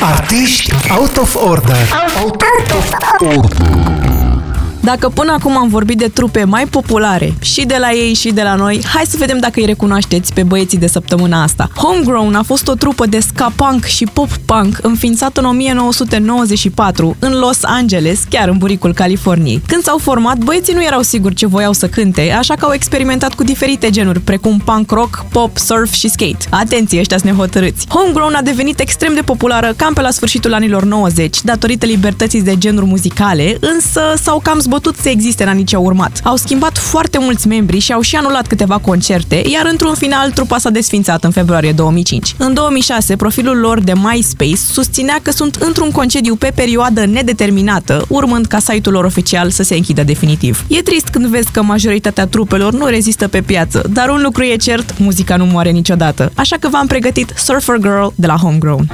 Artiști out of order. Out of order. Dacă până acum am vorbit de trupe mai populare și de la ei și de la noi, hai să vedem dacă îi recunoașteți pe băieții de săptămâna asta. Homegrown a fost o trupă de ska punk și pop punk înființată în 1994 în Los Angeles, chiar în buricul Californiei. Când s-au format, băieții nu erau siguri ce voiau să cânte, așa că au experimentat cu diferite genuri, precum punk rock, pop, surf și skate. Atenție, ăștia sunt nehotărâți. Homegrown a devenit extrem de populară cam pe la sfârșitul anilor 90, datorită libertății de genuri muzicale, însă s-au cam zbătut putut să existe în anii ce au urmat. Au schimbat foarte mulți membri și au și anulat câteva concerte, iar într-un final trupa s-a desfințat în februarie 2005. În 2006, profilul lor de MySpace susținea că sunt într-un concediu pe perioadă nedeterminată, urmând ca site-ul lor oficial să se închidă definitiv. E trist când vezi că majoritatea trupelor nu rezistă pe piață, dar un lucru e cert, muzica nu moare niciodată. Așa că v-am pregătit Surfer Girl de la Homegrown.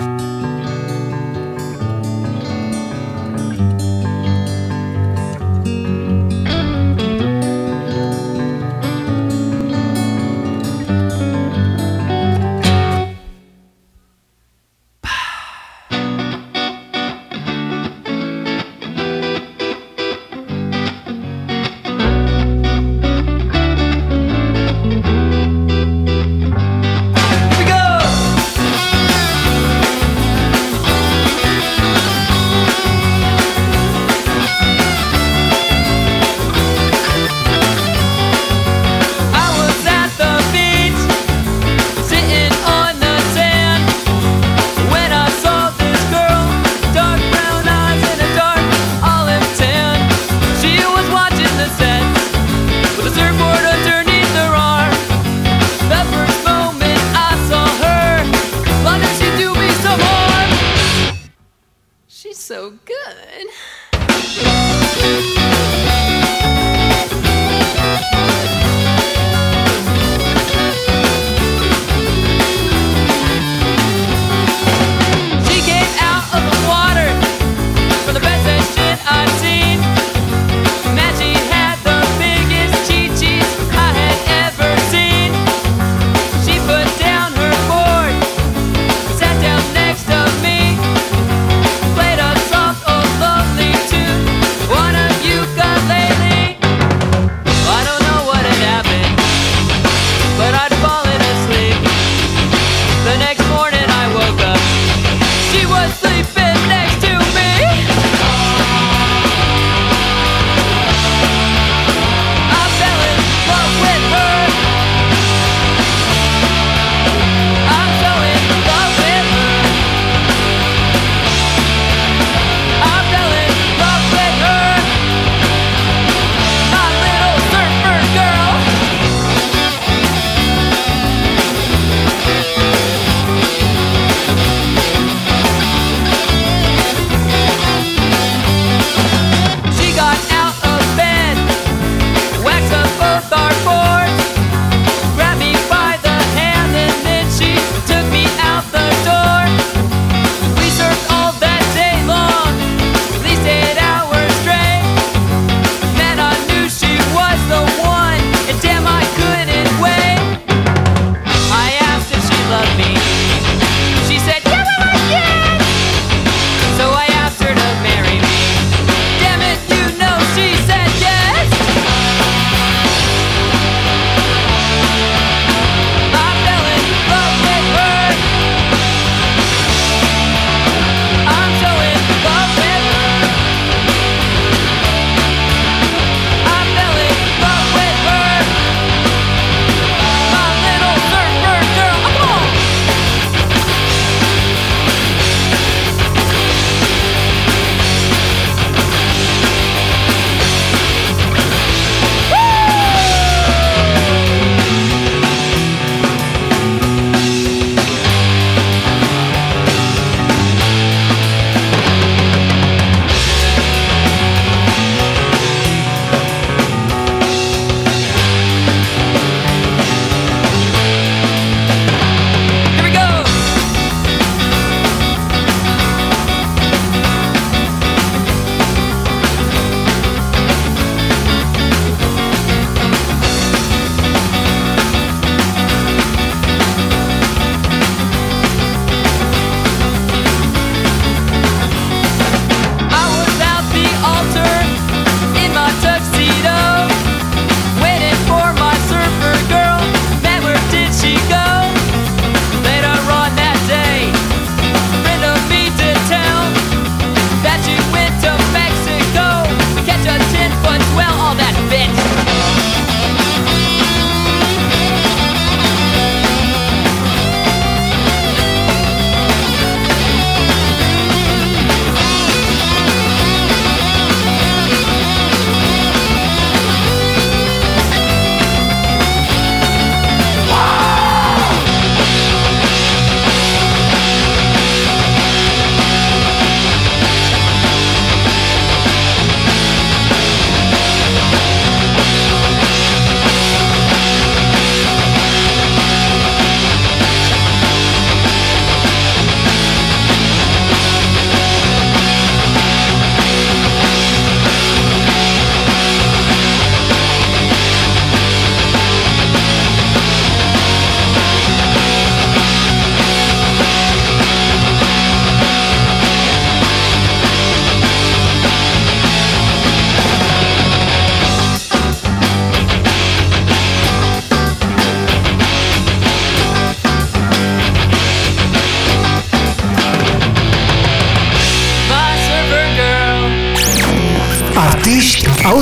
So good.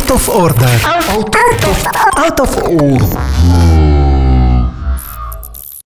Out of order. Out, out of order.